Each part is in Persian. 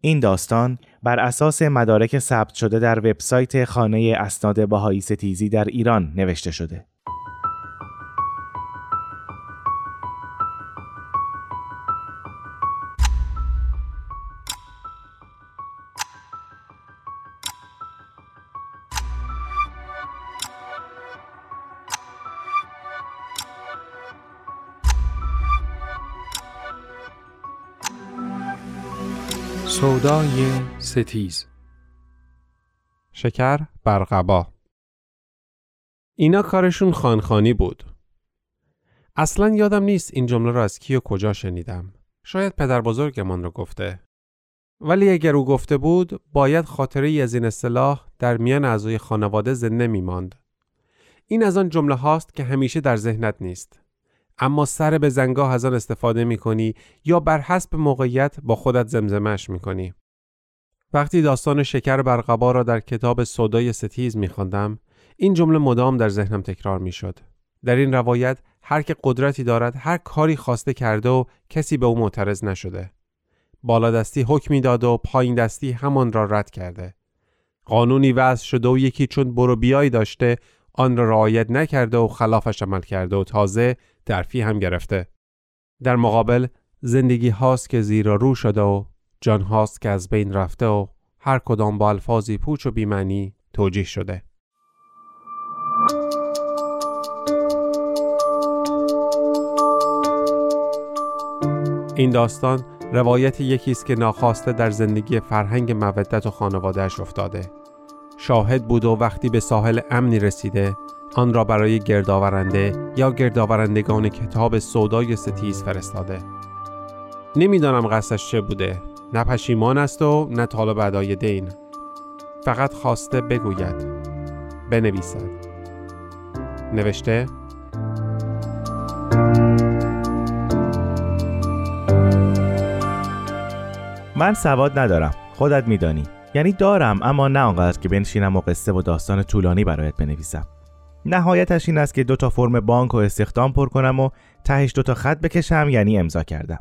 این داستان بر اساس مدارک ثبت شده در وبسایت خانه اسناد بهایی ستیزی در ایران نوشته شده. سودای ستیز شکر برقبا اینا کارشون خانخانی بود. اصلا یادم نیست این جمله را از کی و کجا شنیدم. شاید پدر بزرگمان رو گفته. ولی اگر او گفته بود باید خاطره ای از این اصطلاح در میان اعضای خانواده زنده می ماند. این از آن جمله هاست که همیشه در ذهنت نیست. اما سر به زنگاه از آن استفاده می کنی یا بر حسب موقعیت با خودت زمزمش می کنی. وقتی داستان شکر برقبا را در کتاب صدای ستیز می خواندم، این جمله مدام در ذهنم تکرار می شد. در این روایت هر که قدرتی دارد هر کاری خواسته کرده و کسی به او معترض نشده. بالا دستی حکمی داد و پایین دستی همان را رد کرده. قانونی وضع شده و یکی چون برو بیایی داشته آن را رعایت نکرده و خلافش عمل کرده و تازه درفی هم گرفته. در مقابل زندگی هاست که زیرا رو شده و جان هاست که از بین رفته و هر کدام با الفاظی پوچ و بیمعنی توجیه شده. این داستان روایت یکی است که ناخواسته در زندگی فرهنگ مودت و خانوادهش افتاده. شاهد بود و وقتی به ساحل امنی رسیده آن را برای گردآورنده یا گردآورندگان کتاب سودای ستیز فرستاده. نمی‌دانم قصدش چه بوده. نه پشیمان است و نه طالب ادای دین. فقط خواسته بگوید. بنویسد. نوشته من سواد ندارم خودت میدانی یعنی دارم اما نه آنقدر که بنشینم و قصه و داستان طولانی برایت بنویسم نهایتش این است که دو تا فرم بانک و استخدام پر کنم و تهش دو تا خط بکشم یعنی امضا کردم.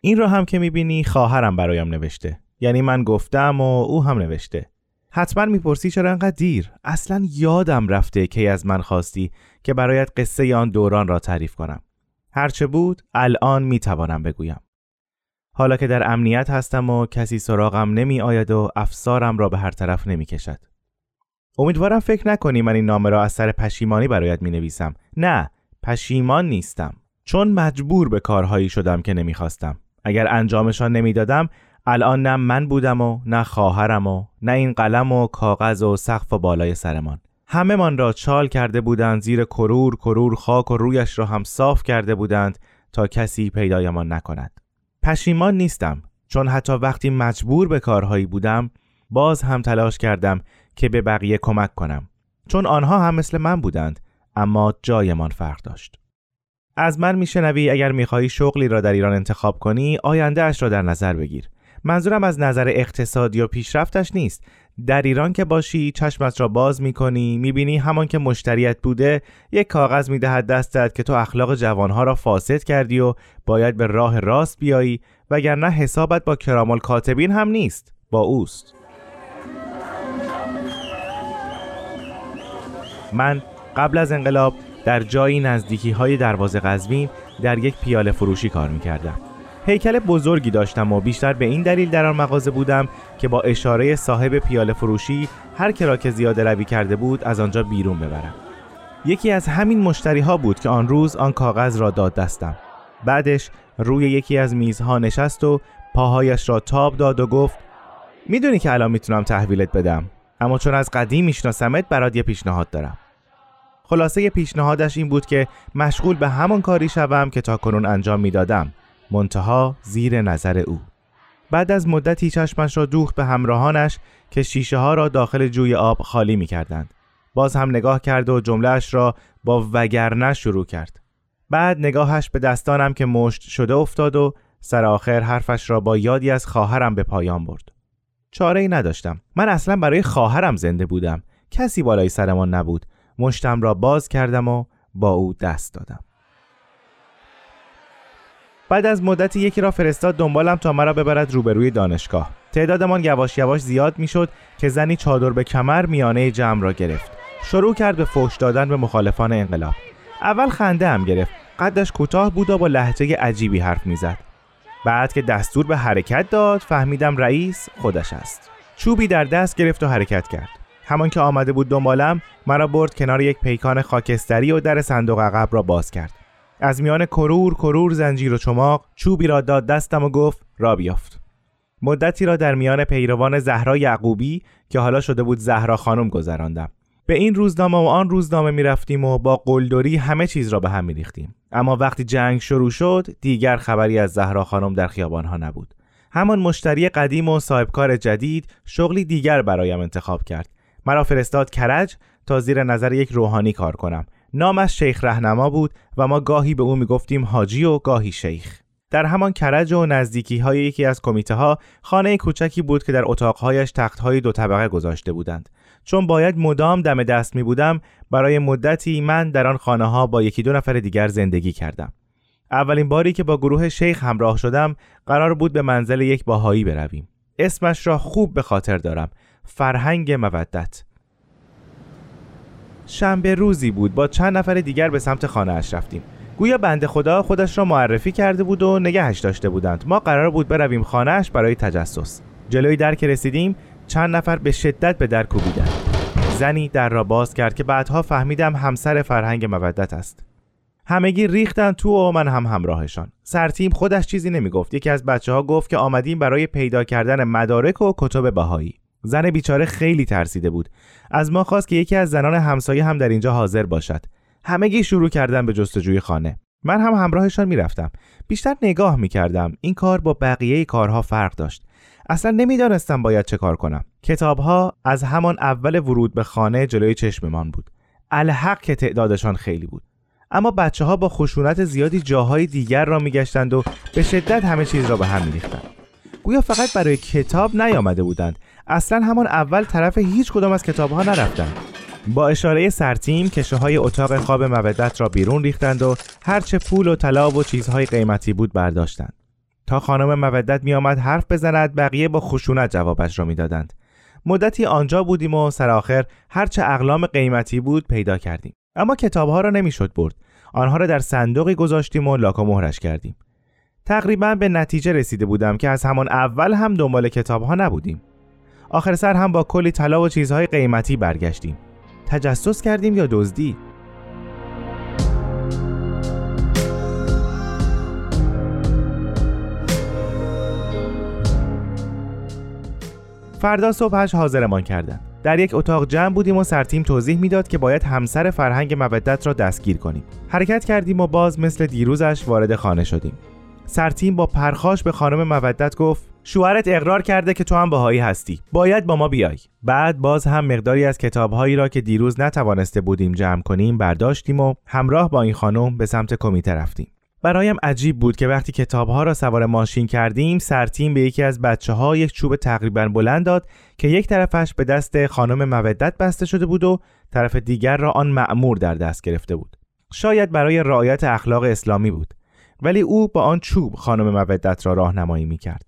این را هم که می‌بینی خواهرم برایم نوشته. یعنی من گفتم و او هم نوشته. حتما می‌پرسی چرا انقدر دیر؟ اصلا یادم رفته کی از من خواستی که برایت قصه آن دوران را تعریف کنم. هرچه بود الان می‌توانم بگویم. حالا که در امنیت هستم و کسی سراغم نمی آید و افسارم را به هر طرف نمی کشد. امیدوارم فکر نکنی من این نامه را از سر پشیمانی برایت می نویسم. نه، پشیمان نیستم. چون مجبور به کارهایی شدم که نمی‌خواستم. اگر انجامشان نمی‌دادم الان نه من بودم و نه خواهرم و نه این قلم و کاغذ و سقف و بالای سرمان. همه من را چال کرده بودند زیر کرور کرور خاک و رویش را هم صاف کرده بودند تا کسی پیدایمان نکند. پشیمان نیستم چون حتی وقتی مجبور به کارهایی بودم باز هم تلاش کردم که به بقیه کمک کنم. چون آنها هم مثل من بودند اما جایمان فرق داشت. از من میشنوی اگر می‌خواهی شغلی را در ایران انتخاب کنی آینده اش را در نظر بگیر. منظورم از نظر اقتصادی و پیشرفتش نیست. در ایران که باشی چشمت را باز می‌کنی می‌بینی همان که مشتریت بوده یک کاغذ می‌دهد دستت که تو اخلاق جوانها را فاسد کردی و باید به راه راست بیایی وگرنه حسابت با کرامال کاتبین هم نیست با اوست. من قبل از انقلاب در جایی نزدیکی های دروازه قزوین در یک پیاله فروشی کار می‌کردم. هیکل بزرگی داشتم و بیشتر به این دلیل در آن مغازه بودم که با اشاره صاحب پیاله فروشی هر کرا که زیاده روی کرده بود از آنجا بیرون ببرم. یکی از همین مشتری ها بود که آن روز آن کاغذ را داد دستم. بعدش روی یکی از میزها نشست و پاهایش را تاب داد و گفت می‌دونی که الان می‌تونم تحویلت بدم اما چون از قدیم میشناسمت برات یه پیشنهاد دارم. خلاصه پیشنهادش این بود که مشغول به همان کاری شوم که تا کنون انجام می‌دادم منتها زیر نظر او بعد از مدتی چشمش را دوخت به همراهانش که شیشه ها را داخل جوی آب خالی می کردند. باز هم نگاه کرد و جملهش را با وگرنه شروع کرد. بعد نگاهش به دستانم که مشت شده افتاد و سر آخر حرفش را با یادی از خواهرم به پایان برد. چاره ای نداشتم. من اصلا برای خواهرم زنده بودم. کسی بالای سرمان نبود. مشتم را باز کردم و با او دست دادم. بعد از مدتی یکی را فرستاد دنبالم تا مرا ببرد روبروی دانشگاه. تعدادمان یواش یواش زیاد می‌شد که زنی چادر به کمر میانه جمع را گرفت. شروع کرد به فوش دادن به مخالفان انقلاب. اول خنده هم گرفت. قدش کوتاه بود و با لحجه عجیبی حرف می‌زد. بعد که دستور به حرکت داد فهمیدم رئیس خودش است. چوبی در دست گرفت و حرکت کرد. همان که آمده بود دنبالم مرا برد کنار یک پیکان خاکستری و در صندوق عقب را باز کرد. از میان کرور کرور زنجیر و چماق چوبی را داد دستم و گفت را بیافت. مدتی را در میان پیروان زهرا یعقوبی که حالا شده بود زهرا خانم گذراندم. به این روزنامه و آن روزنامه می رفتیم و با قلدری همه چیز را به هم می ریختیم. اما وقتی جنگ شروع شد دیگر خبری از زهرا خانم در خیابان ها نبود. همان مشتری قدیم و صاحبکار جدید شغلی دیگر برایم انتخاب کرد. مرا فرستاد کرج تا زیر نظر یک روحانی کار کنم. نامش شیخ رهنما بود و ما گاهی به او می‌گفتیم حاجی و گاهی شیخ. در همان کرج و نزدیکی های یکی از کمیته ها خانه کوچکی بود که در اتاقهایش تخت های دو طبقه گذاشته بودند. چون باید مدام دم دست می بودم برای مدتی من در آن خانه ها با یکی دو نفر دیگر زندگی کردم. اولین باری که با گروه شیخ همراه شدم قرار بود به منزل یک باهایی برویم. اسمش را خوب به خاطر دارم. فرهنگ مودت. شنبه روزی بود. با چند نفر دیگر به سمت خانه اش رفتیم. گویا بنده خدا خودش را معرفی کرده بود و نگهش داشته بودند. ما قرار بود برویم خانهاش برای تجسس. جلوی در که رسیدیم چند نفر به شدت به در کوبیدند. زنی در را باز کرد که بعدها فهمیدم همسر فرهنگ مودت است. همگی ریختن تو و من هم همراهشان. سرتیم خودش چیزی نمی‌گفت. یکی از بچه ها گفت که آمدیم برای پیدا کردن مدارک و کتب بهایی. زن بیچاره خیلی ترسیده بود. از ما خواست که یکی از زنان همسایه هم در اینجا حاضر باشد. همگی شروع کردن به جستجوی خانه. من هم همراهشان می‌رفتم. بیشتر نگاه می‌کردم. این کار با بقیه کارها فرق داشت. اصلا نمی‌دانستم باید چه کار کنم. کتابها از همان اول ورود به خانه جلوی چشممان بود. الحق که تعدادشان خیلی بود. اما بچه ها با خشونت زیادی جاهای دیگر را میگشتند و به شدت همه چیز را به هم میریختند. گویا فقط برای کتاب نیامده بودند. اصلا همان اول طرف هیچ کدام از کتاب ها نرفتند با اشاره سرتیم کشه های اتاق خواب مودت را بیرون ریختند و هرچه پول و طلا و چیزهای قیمتی بود برداشتند. تا خانم مودت می آمد حرف بزند بقیه با خشونت جوابش را می‌دادند. مدتی آنجا بودیم و سرآخر هرچه اقلام قیمتی بود پیدا کردیم. اما کتابها را نمی‌شد برد. آنها را در صندوقی گذاشتیم و لاک و مهرش کردیم. تقریبا به نتیجه رسیده بودم که از همان اول هم دنبال کتابها نبودیم. آخر سر هم با کلی طلا و چیزهای قیمتی برگشتیم. تجسس کردیم یا دزدی؟ فردا صبحش حاضرمان کردند در یک اتاق جمع بودیم و سرتیم توضیح می‌داد که باید همسر فرهنگ مودت را دستگیر کنیم. حرکت کردیم و باز مثل دیروزش وارد خانه شدیم. سرتیم با پرخاش به خانم مودت گفت شوهرت اقرار کرده که تو هم بهایی هستی. باید با ما بیای. بعد باز هم مقداری از کتابهایی را که دیروز نتوانسته بودیم جمع کنیم برداشتیم و همراه با این خانم به سمت کمیته رفتیم. برایم عجیب بود که وقتی کتابها را سوار ماشین کردیم سرتیم به یکی از بچه ها یک چوب تقریبا بلند داد که یک طرفش به دست خانم مودت بسته شده بود و طرف دیگر را آن معمور در دست گرفته بود. شاید برای رعایت اخلاق اسلامی بود ولی او با آن چوب خانم مودت را راهنمایی می کرد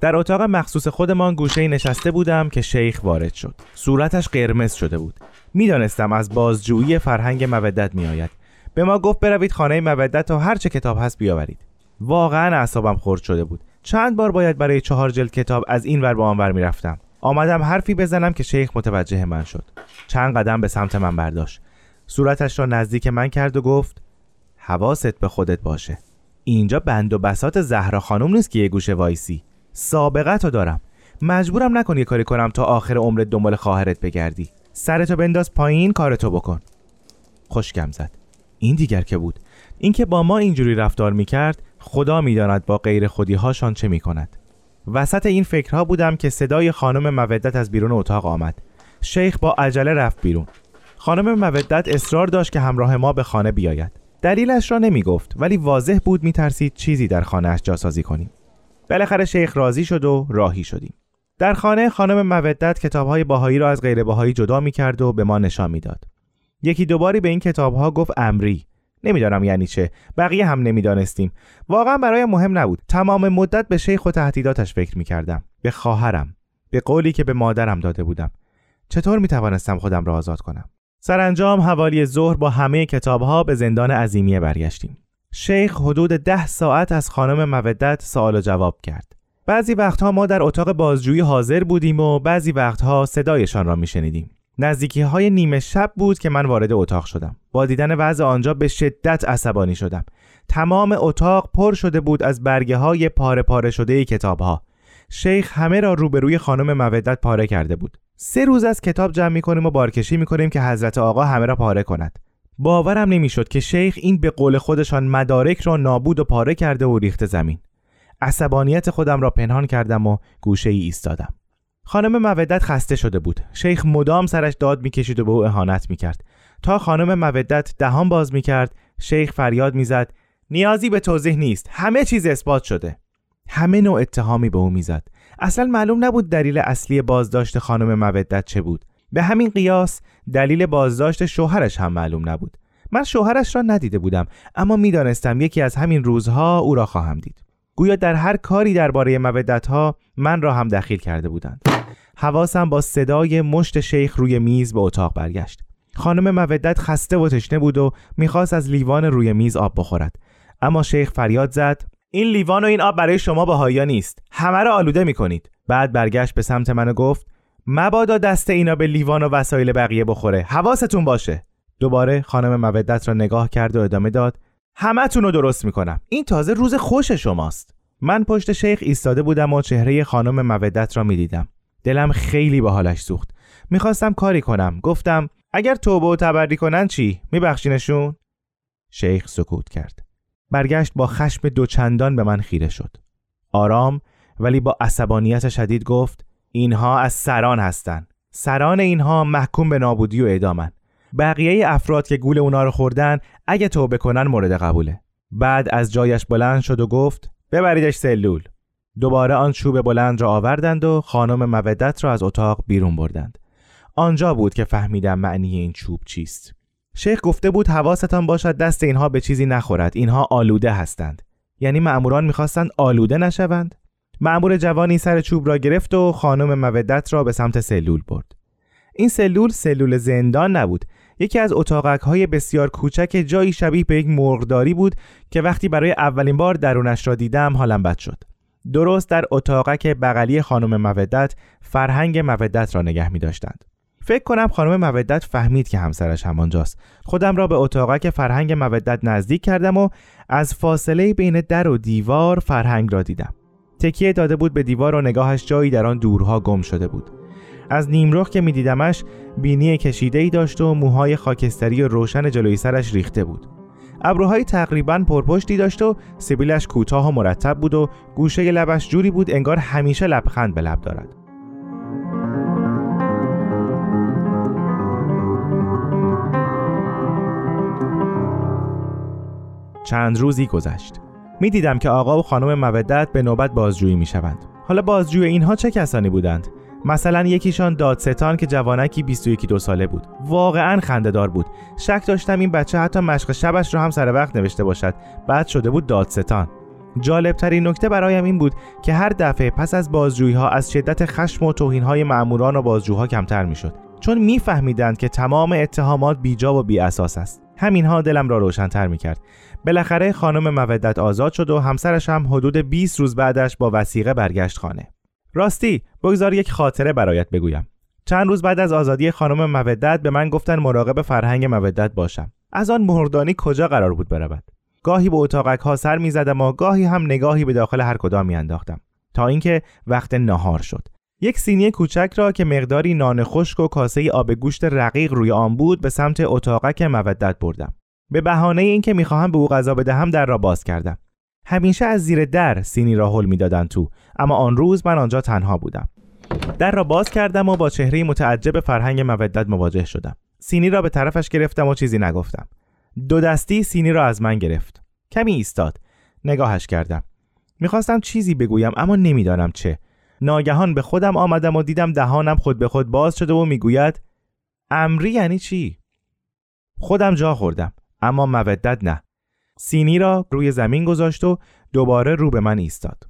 در اتاق مخصوص خودمان گوشه نشسته بودم که شیخ وارد شد. صورتش قرمز شده بود. می‌دانستم از بازجویی فرهنگ مودت میآید. به ما گفت بروید خانه مودت و هر چه کتاب هست بیاورید. واقعا اعصابم خرد شده بود. چند بار باید برای چهار جلد کتاب از این ور به آن ور می‌رفتم. آمدم حرفی بزنم که شیخ متوجه من شد. چند قدم به سمت من برداشت. صورتش را نزدیک من کرد و گفت حواست به خودت باشه. اینجا بند و بسات زهرا خانم نیست که یه گوشه وایسی. سابقه تو دارم. مجبورم نکن یه کاری کنم تا آخر عمرت دنبال خواهرت بگردی. سرتو بنداز پایین کارتو بکن. خوشگم زد. این دیگر که بود؟ اینکه با ما اینجوری رفتار می‌کرد خدا می‌داند با غیر خودی هاشان چه می‌کند. وسط این فکرها بودم که صدای خانم مودت از بیرون اتاق آمد. شیخ با عجله رفت بیرون. خانم مودت اصرار داشت که همراه ما به خانه بیاید. دلیلش را نمی گفت ولی واضح بود میترسید چیزی در خانهاش جاسازی کنیم. بالاخره شیخ راضی شد و راهی شدیم. در خانه خانم مودت کتابهای باهایی را از غیر باهایی جدا می کرد و به ما نشان می‌داد. یکی دوباری به این کتابها گفت امری. نمی‌دانم یعنی چه. بقیه هم نمی‌دانستیم. واقعا برای مهم نبود. تمام مدت به شیخ و تهدیداتش فکر می‌کردم. به خواهرم. به قولی که به مادرم داده بودم. چطور می توانستم خودم را آزاد کنم؟ سرانجام حوالی ظهر با همه کتابها به زندان عظیمیه برگشتیم. شیخ حدود ده ساعت از خانم مودت سوال و جواب کرد. بعضی وقتها ما در اتاق بازجویی حاضر بودیم و بعضی وقتها صدایشان را میشنیدیم. نزدیکی های نیمه شب بود که من وارد اتاق شدم. با دیدن وضع آنجا به شدت عصبانی شدم. تمام اتاق پر شده بود از برگه های پاره پاره شده کتاب ها شیخ همه را روبروی خانم مودت پاره کرده بود. سه روز از کتاب جمع می کنیم و بارکشی می کنیم که حضرت آقا همه را پاره کند. باورم نمی‌شد که شیخ این به قول خودشان مدارک را نابود و پاره کرده و ریخت زمین. عصبانیت خودم را پنهان کردم و گوشه ای ایستادم. خانم مودت خسته شده بود. شیخ مدام سرش داد می‌کشید و به او اهانت می‌کرد. تا خانم مودت دهان باز می‌کرد شیخ فریاد می‌زد نیازی به توضیح نیست. همه چیز اثبات شده. همه نوع اتهامی به او می‌زد. اصلا معلوم نبود دلیل اصلی بازداشت خانم مودت چه بود. به همین قیاس دلیل بازداشت شوهرش هم معلوم نبود. من شوهرش را ندیده بودم اما می‌دانستم یکی از همین روزها او را خواهم دید. گویا در هر کاری درباره مودت ها من را هم دخیل کرده بودند. حواسم با صدای مشت شیخ روی میز به اتاق برگشت. خانم مودت خسته و تشنه بود و می‌خواست از لیوان روی میز آب بخورد. اما شیخ فریاد زد این لیوان و این آب برای شما بهایا نیست. همه را آلوده می‌کنید. بعد برگشت به سمت من و گفت مبادا دست اینا به لیوان و وسایل بقیه بخوره. حواستون باشه. دوباره خانم مودت را نگاه کرد و ادامه داد. همتون رو درست می‌کنم. این تازه روز خوش شماست. من پشت شیخ ایستاده بودم و چهره خانم مودت را می‌دیدم. دلم خیلی به حالش سوخت. می‌خواستم کاری کنم. گفتم اگر توبه و تبری کنن چی؟ میبخشینشون؟ شیخ سکوت کرد. برگشت با خشم دوچندان به من خیره شد. آرام ولی با عصبانیت شدید گفت اینها از سران هستند سران اینها محکوم به نابودی و اعدامن بقیه افراد که گول اونا رو خوردن اگه توبه کنن مورد قبوله. بعد از جایش بلند شد و گفت ببریدش سلول. دوباره آن چوب بلند را آوردند و خانم مودت را از اتاق بیرون بردند. آنجا بود که فهمیدم معنی این چوب چیست. شیخ گفته بود حواستان باشد دست اینها به چیزی نخورد. اینها آلوده هستند. یعنی مأموران می‌خواستند آلوده نشوند. مأمور جوانی سر چوب را گرفت و خانم مودت را به سمت سلول برد. این سلول سلول زندان نبود. یکی از اتاقک های بسیار کوچک جایی شبیه به یک مرغداری بود که وقتی برای اولین بار درونش را دیدم حالم بد شد. درست در اتاقک بغلی خانم مودت فرهنگ مودت را نگه می داشتند فکر کنم خانم مودت فهمید که همسرش همانجاست. خودم را به اتاقک فرهنگ مودت نزدیک کردم و از فاصله بین در و دیوار فرهنگ را دیدم. تکیه داده بود به دیوار و نگاهش جایی در آن دورها گم شده بود. از نیمرخ که میدیدمش بینی کشیده ای داشت و موهای خاکستری و روشن جلوی سرش ریخته بود. ابروهای تقریبا پرپشتی داشت و سبیلش کوتاه و مرتب بود و گوشه لبش جوری بود انگار همیشه لبخند به لب دارد. چند روزی گذشت. می دیدم که آقا و خانم مودت به نوبت بازجویی می شوند. حالا بازجوی اینها چه کسانی بودند؟ مثلا یکیشان دادستان که جوانکی 21 دو ساله بود. واقعا خندهدار بود. شک داشتم این بچه حتی مشق شبش رو هم سر وقت نوشته باشد. بعد شده بود دادستان. جالبترین نکته برایم این بود که هر دفعه پس از بازجویی ها از شدت خشم و توهین های مأموران و بازجوها کمتر می‌شد. چون میفهمیدند که تمام اتهامات بیجا و بی اساس است. همینها دلم را روشنتر می‌کرد. بالاخره خانم مودت آزاد شد و همسرش هم حدود 20 روز بعدش با وسیقه برگشت خانه. راستی بگذار یک خاطره برایت بگویم. چند روز بعد از آزادی خانم مودت به من گفتن مراقب فرهنگ مودت باشم. از آن مهردانی کجا قرار بود برود؟ گاهی به اتاقک ها سر می‌زدم و گاهی هم نگاهی به داخل هر کدام میانداختم تا اینکه وقت نهار شد. یک سینی کوچک را که مقداری نان خشک و کاسه آب گوشت رقیق روی آن بود به سمت اتاقک مودت بردم. به بهانه اینکه می‌خواهم به او غذا بدهم در را باز کردم. همیشه از زیر در سینی را حل می‌دادند تو اما آن روز من آنجا تنها بودم. در را باز کردم و با چهره متعجب فرهنگ مودت مواجه شدم. سینی را به طرفش گرفتم و چیزی نگفتم. دو دستی سینی را از من گرفت. کمی ایستاد. نگاهش کردم. می‌خواستم چیزی بگویم اما نمی‌دانم چه. ناگهان به خودم آمدم و دیدم دهانم خود به خود باز شده و می‌گوید امری یعنی چی؟ خودم جا خوردم. اما مودت نه. سینی را روی زمین گذاشت و دوباره رو به من ایستاد.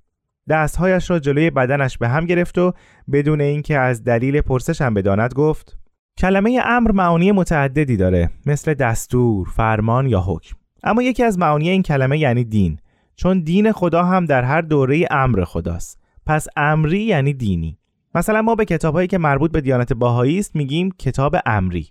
دستهایش را جلوی بدنش به هم گرفت و بدون اینکه از دلیل پرسشم بداند گفت کلمه امر معانی متعددی داره مثل دستور، فرمان یا حکم. اما یکی از معانی این کلمه یعنی دین چون دین خدا هم در هر دوره امر خداست. پس امری یعنی دینی. مثلا ما به کتابهایی که مربوط به دیانت باهایی است میگیم کتاب امری.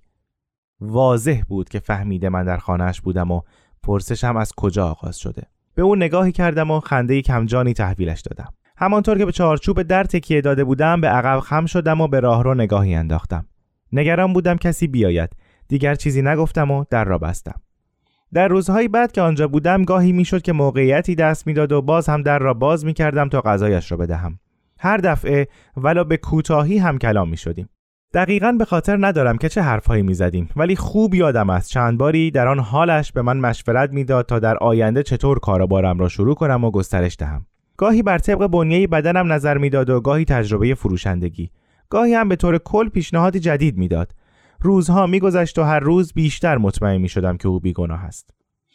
واضح بود که فهمیده من در خانهش بودم و پرسشم از کجا آغاز شده. به اون نگاهی کردم و خنده کمجانی تحویلش دادم. همانطور که به چارچوب در تکیه داده بودم به عقب خم شدم و به راهرو نگاهی انداختم. نگران بودم کسی بیاید. دیگر چیزی نگفتم و در را بستم. در روزهای بعد که آنجا بودم گاهی می‌شد که موقعیتی دست می‌داد و باز هم در را باز می کردم تا غذایش را بدهم. هر دفعه ولو به کوتاهی هم کلام می شدیم. دقیقا به خاطر ندارم که چه حرفهایی می زدیم ولی خوب یادم است چند باری در آن حالش به من مشورت می‌داد تا در آینده چطور کاربارم را شروع کنم و گسترش دهم. گاهی بر طبق بنیه بدنم نظر می‌داد و گاهی تجربه فروشندگی. گاهی هم به طور کل پیشنهادی جدید می‌داد. روزها میگذشت و هر روز بیشتر مطمئن می شدم که او بیگناه است.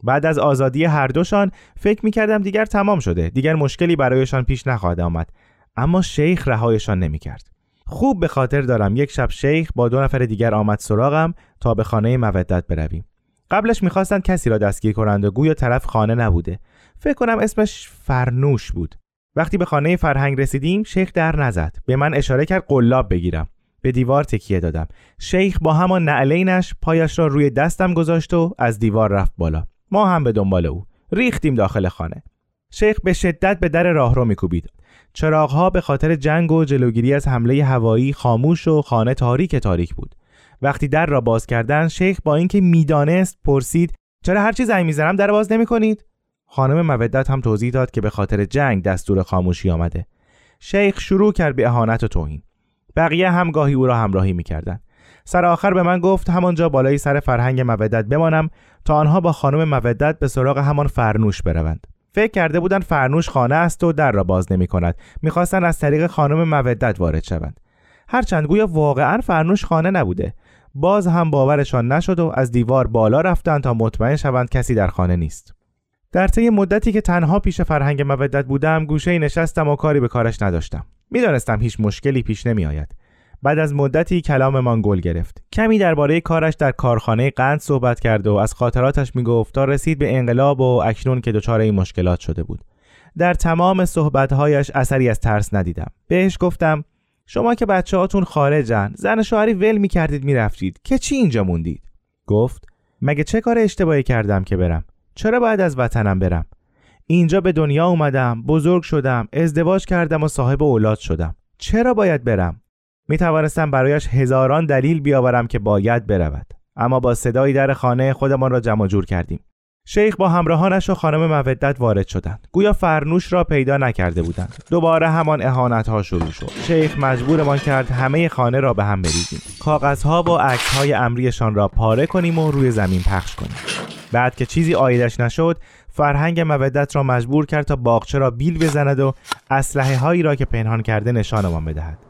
بعد از آزادی هر دوشان فکر می کردم دیگر تمام شده دیگر مشکلی برایشان پیش نخواهد آمد. اما شیخ رهایشان نمی کرد خوب به خاطر دارم. یک شب شیخ با دو نفر دیگر آمد سراغم تا به خانه مودت برویم. قبلش می‌خواستند کسی را دستگیر کنند و گویا طرف خانه نبوده. فکر کنم اسمش فرنوش بود. وقتی به خانه فرهنگ رسیدیم شیخ در نزد. به من اشاره کرد قلاب بگیرم. به دیوار تکیه دادم. شیخ با همان نعلینش پایش را روی دستم گذاشت و از دیوار رفت بالا. ما هم به دنبال او. ریختیم داخل خانه. شیخ به شدت به در راهرو میکوبید. چراغها به خاطر جنگ و جلوگیری از حمله هوایی خاموش و خانه تاریک تاریک بود. وقتی در را باز کردن شیخ با اینکه می‌دانست پرسید چرا هرچی زنگ می‌زنم در باز نمی کنید؟ خانم مودت هم توضیح داد که به خاطر جنگ دستور خاموشی آمده. شیخ شروع کرد به اهانت و توهین. بقیه هم گاهی او را همراهی می‌کردند. سر آخر به من گفت همانجا بالای سر فرهنگ مودت بمانم تا آنها با خانم مودت به سراغ همان فرنوش بروند. فکر کرده بودند فرنوش خانه است و در را باز نمی کند. می‌خواستند از طریق خانم مودت وارد شوند. هرچند گویا واقعا فرنوش خانه نبوده. باز هم باورشان نشد و از دیوار بالا رفتند تا مطمئن شوند کسی در خانه نیست. در طی مدتی که تنها پیش فرهنگ مودت بودم گوشه نشستم و کاری به کارش نداشتم. می‌دانستم هیچ مشکلی پیش نمی آید. بعد از مدتی کلاممان گل گرفت. کمی درباره کارش در کارخانه قند صحبت کرد و از خاطراتش می‌گفت تا رسید به انقلاب و اکنون که دچار این مشکلات شده بود. در تمام صحبتهایش اثری از ترس ندیدم. بهش گفتم شما که بچه هاتون خارجن زن شوهری ول می‌کردید می‌رفتید. که چی اینجا موندید؟ گفت مگه چه کار اشتباهی کردم که برم؟ چرا باید از وطنم برم؟ اینجا به دنیا اومدم بزرگ شدم ازدواج کردم و صاحب اولاد شدم. چرا باید برم؟ می توانستم برایش هزاران دلیل بیاورم که باید برود. اما با صدای در خانه خودمان را جمع جور کردیم. شیخ با همراهانش و خانم مودت وارد شدند. گویا فرنوش را پیدا نکرده بودند. دوباره همان اهانت ها شروع شد. شیخ مجبورمان کرد همه خانه را به هم بریزیم. کاغذها و عکس های امریشان را پاره کنیم و روی زمین پخش کنیم. بعد که چیزی آیدش نشد فرهنگ مودت را مجبور کرد تا باغچه را بیل بزند و اسلحه هایی را که پنهان کرده نشانمان بدهد.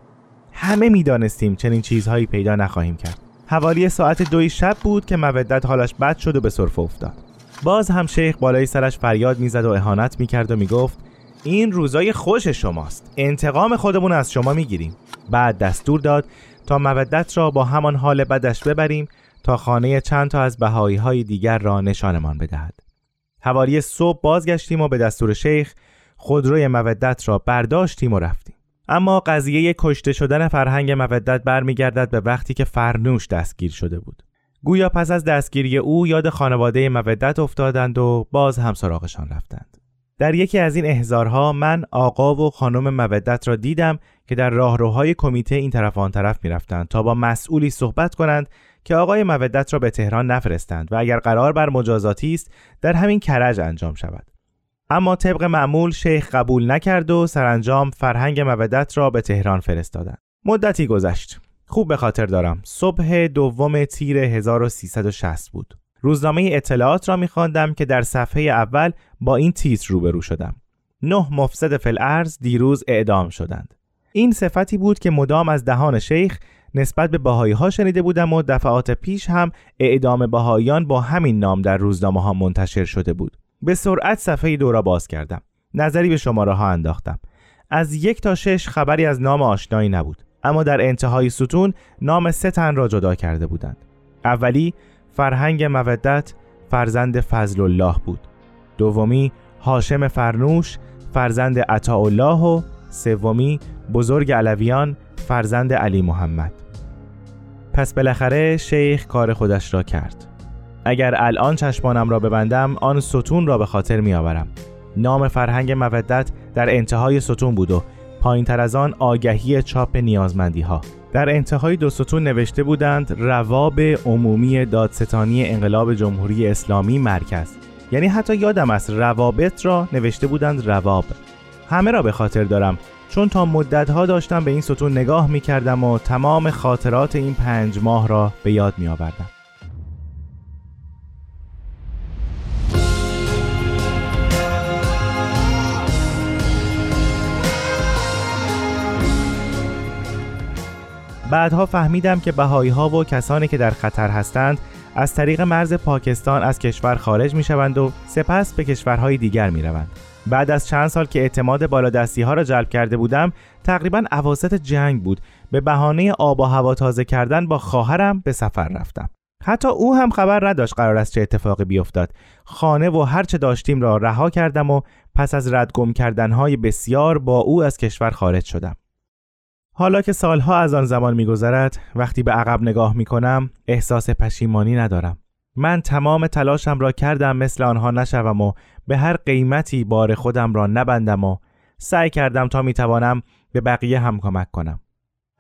همه می‌دانستیم چنین چیزهایی پیدا نخواهیم کرد. حوالی ساعت دوی شب بود که مودت حالش بد شد و به سرفه افتاد. باز هم شیخ بالای سرش فریاد می‌زد و اهانت می‌کرد و می‌گفت این روزای خوش شماست. انتقام خودمون از شما می‌گیریم. بعد دستور داد تا مودت را با همان حال بدش ببریم تا خانه چند تا از بهایی های دیگر را نشانمان بدهد. حوالی صبح بازگشتیم و به دستور شیخ خودروی مودت را برداشتیم و رفتیم. اما قضیه کشته شدن فرهنگ مودت برمیگردد به وقتی که فرنوش دستگیر شده بود. گویا پس از دستگیری او یاد خانواده مودت افتادند و باز هم سراغشان رفتند. در یکی از این احزارها من آقا و خانم مودت را دیدم که در راهروهای کمیته این طرف آن طرف می‌رفتند تا با مسئولی صحبت کنند که آقای مودت را به تهران نفرستند و اگر قرار بر مجازاتی است در همین کرج انجام شود. اما طبق معمول شیخ قبول نکرد و سرانجام فرهنگ مودت را به تهران فرستادند مدتی گذشت. خوب به خاطر دارم. صبح دوم تیر 1360 بود. روزنامه اطلاعات را میخواندم که در صفحه اول با این تیتر روبرو شدم. نه مفسد فل ارز دیروز اعدام شدند. این صفتی بود که مدام از دهان شیخ نسبت به باهایی ها شنیده بودم و دفعات پیش هم اعدام باهایان با همین نام در روزنامه ها منتشر شده بود. به سرعت صفحه دورا باز کردم. نظری به شماره ها انداختم. از یک تا شش خبری از نام آشنایی نبود اما در انتهای ستون نام سه تن را جدا کرده بودند. اولی فرهنگ مودت فرزند فضل الله بود. دومی هاشم فرنوش فرزند عطاالله و سومی بزرگ علویان فرزند علی محمد. پس بالاخره شیخ کار خودش را کرد. اگر الان چشمانم را ببندم آن ستون را به خاطر می آورم نام فرهنگ مودت در انتهای ستون بود و پایین تر از آن آگهی چاپ نیازمندی ها در انتهای دو ستون نوشته بودند رواب عمومی دادستانی انقلاب جمهوری اسلامی مرکز. یعنی حتی یادم است روابط را نوشته بودند رواب. همه را به خاطر دارم. چون تا مدتها داشتم به این ستون نگاه می کردم و تمام خاطرات این پنج ماه را به یاد می آوردم. بعدها فهمیدم که بهایی ها و کسانی که در خطر هستند از طریق مرز پاکستان از کشور خارج می شوند و سپس به کشورهای دیگر می روند. بعد از چند سال که اعتماد بالادستی ها را جلب کرده بودم تقریبا عواسط جنگ بود. به بهانه آب و هوا تازه کردن با خواهرم به سفر رفتم. حتی او هم خبر نداشت قرار است چه اتفاقی بیفتد خانه و هر چه داشتیم را رها کردم و پس از ردگم کردنهای بسیار با او از کشور خارج شدم. حالا که سالها از آن زمان میگذرد وقتی به عقب نگاه می کنم احساس پشیمانی ندارم. من تمام تلاشم را کردم مثل آنها نشوم و به هر قیمتی بار خودم را نبندم و سعی کردم تا می‌توانم به بقیه هم کمک کنم.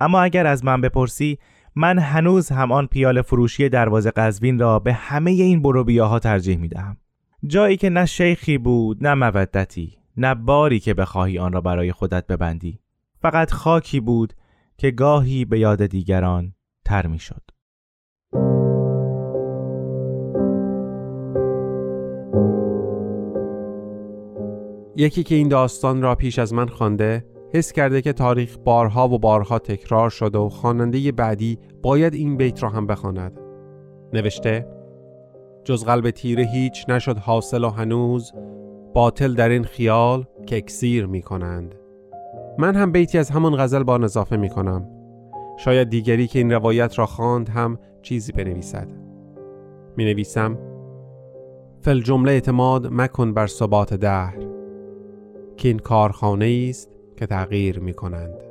اما اگر از من بپرسی من هنوز هم آن پیال فروشی دروازه قزوین را به همه این بروبیاها ترجیح می دهم. جایی که نه شیخی بود نه مودتی نه باری که بخواهی آن را برای خودت ببندی. فقط خاکی بود که گاهی به یاد دیگران تر می شد. یکی که این داستان را پیش از من خوانده حس کرده که تاریخ بارها و بارها تکرار شده و خواننده بعدی باید این بیت را هم بخواند. نوشته جز قلب تیره هیچ نشد حاصل و هنوز باطل در این خیال که اکسیر می کنند. من هم بیتی از همون غزل با اضافه می کنم. شاید دیگری که این روایت را خواند هم چیزی بنویسد. می نویسم فل جمله اعتماد مکن بر ثبات دهر که این کارخانه است که تغییر می کنند.